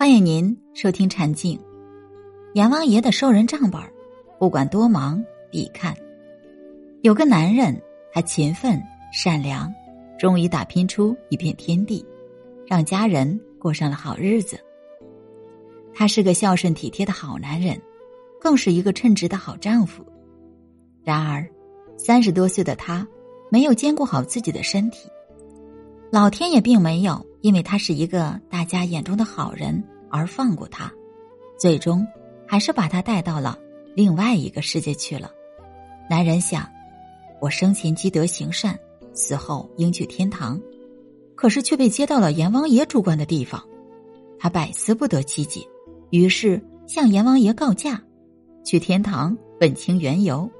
欢迎您收听《禅静》，阎王爷的收人账本不管多忙必看。有个男人，他勤奋善良，终于打拼出一片天地，让家人过上了好日子。他是个孝顺体贴的好男人，更是一个称职的好丈夫。然而，三十多岁的他没有兼顾好自己的身体，老天也并没有因为他是一个大家眼中的好人而放过他，最终还是把他带到了另外一个世界去了。男人想，我生前积德行善，死后应去天堂，可是却被接到了阎王爷主管的地方，他百思不得其解。于是向阎王爷告假，去天堂问清缘由。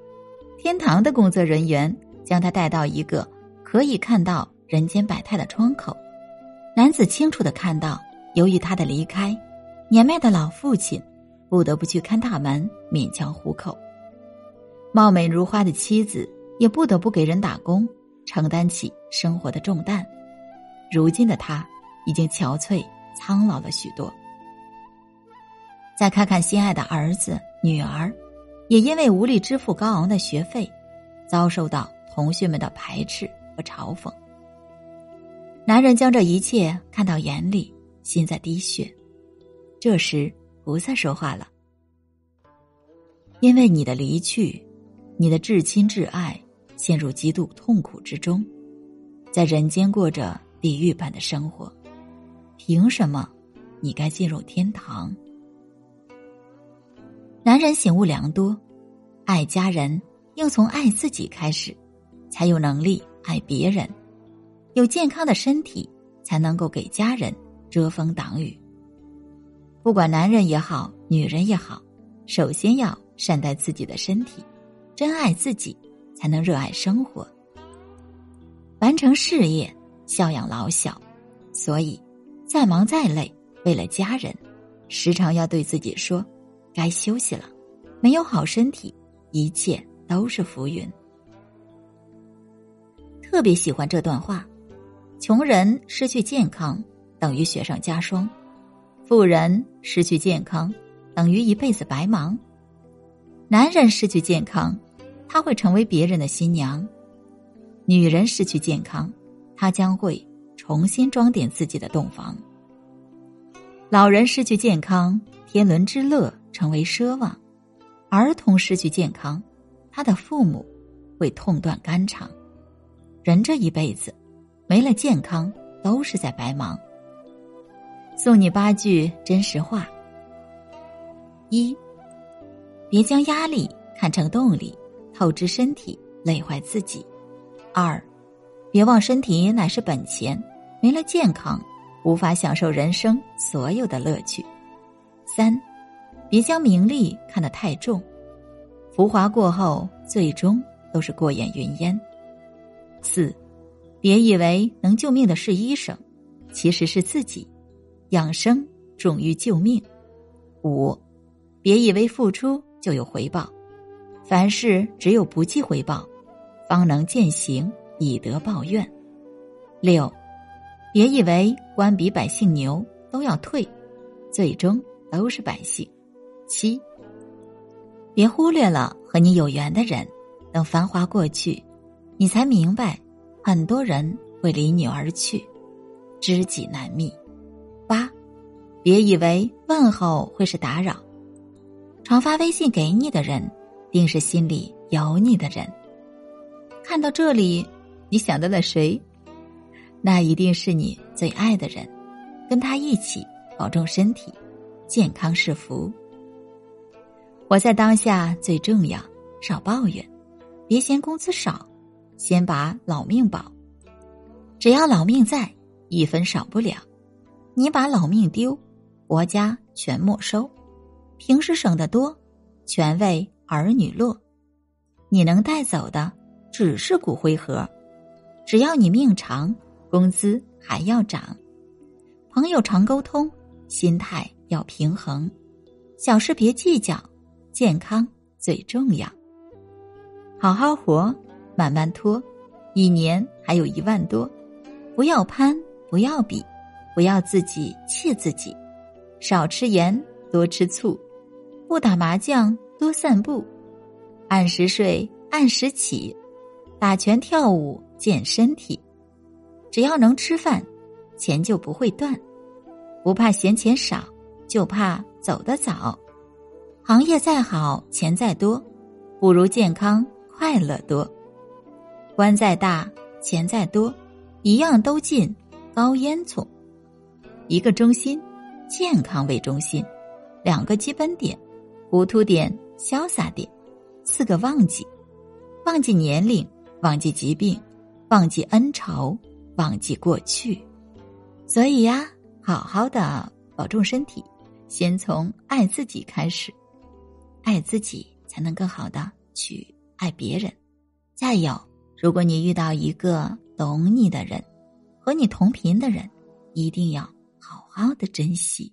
天堂的工作人员将他带到一个可以看到人间百态的窗口。男子清楚的看到，由于他的离开，年迈的老父亲不得不去看大门，勉强糊口；貌美如花的妻子也不得不给人打工，承担起生活的重担。如今的他已经憔悴苍老了许多。再看看心爱的儿子、女儿，也因为无力支付高昂的学费，遭受到同学们的排斥和嘲讽。男人将这一切看到眼里，心在滴血。这时，菩萨说话了：“因为你的离去，你的至亲至爱陷入极度痛苦之中，在人间过着地狱般的生活，凭什么你该进入天堂？”男人醒悟良多，爱家人要从爱自己开始，才有能力爱别人。有健康的身体，才能够给家人遮风挡雨。不管男人也好，女人也好，首先要善待自己的身体，珍爱自己，才能热爱生活，完成事业，孝养老小。所以，再忙再累，为了家人，时常要对自己说。该休息了，没有好身体，一切都是浮云。特别喜欢这段话：穷人失去健康等于雪上加霜，富人失去健康等于一辈子白忙。男人失去健康，他会成为别人的新娘；女人失去健康，她将会重新装点自己的洞房。老人失去健康，天伦之乐。成为奢望，儿童失去健康，他的父母会痛断肝肠。人这一辈子，没了健康都是在白忙。送你八句真实话：一，别将压力看成动力，透支身体，累坏自己；二，别忘身体乃是本钱，没了健康，无法享受人生所有的乐趣；三。别将名利看得太重，浮华过后，最终都是过眼云烟。四，别以为能救命的是医生，其实是自己。养生重于救命。五，别以为付出就有回报，凡事只有不计回报，方能践行以德报怨。六，别以为官比百姓牛都要退，最终都是百姓。七，别忽略了和你有缘的人，等繁华过去，你才明白，很多人会离你而去，知己难觅。八，别以为问候会是打扰，常发微信给你的人，定是心里有你的人。看到这里，你想到了谁？那一定是你最爱的人，跟他一起保重身体，健康是福。活在当下最重要，少抱怨，别嫌工资少，先把老命保。只要老命在，一分少不了。你把老命丢，国家全没收。平时省得多，全为儿女落。你能带走的只是骨灰盒。只要你命长，工资还要涨。朋友常沟通，心态要平衡，小事别计较。健康最重要，好好活，慢慢拖，一年还有一万多，不要攀，不要比，不要自己气自己，少吃盐，多吃醋；不打麻将，多散步；按时睡，按时起；打拳、跳舞，健身体。只要能吃饭，钱就不会断。不怕嫌钱少，就怕走得早。行业再好，钱再多，不如健康快乐多。官再大，钱再多，一样都进高烟囱。一个中心。健康为中心，两个基本点：糊涂点、潇洒点。四个忘记：忘记年龄，忘记疾病，忘记恩仇，忘记过去。所以呀，好好的保重身体，先从爱自己开始，爱自己才能更好的去爱别人。加油！如果你遇到一个懂你的人，和你同频的人，一定要。好好的珍惜。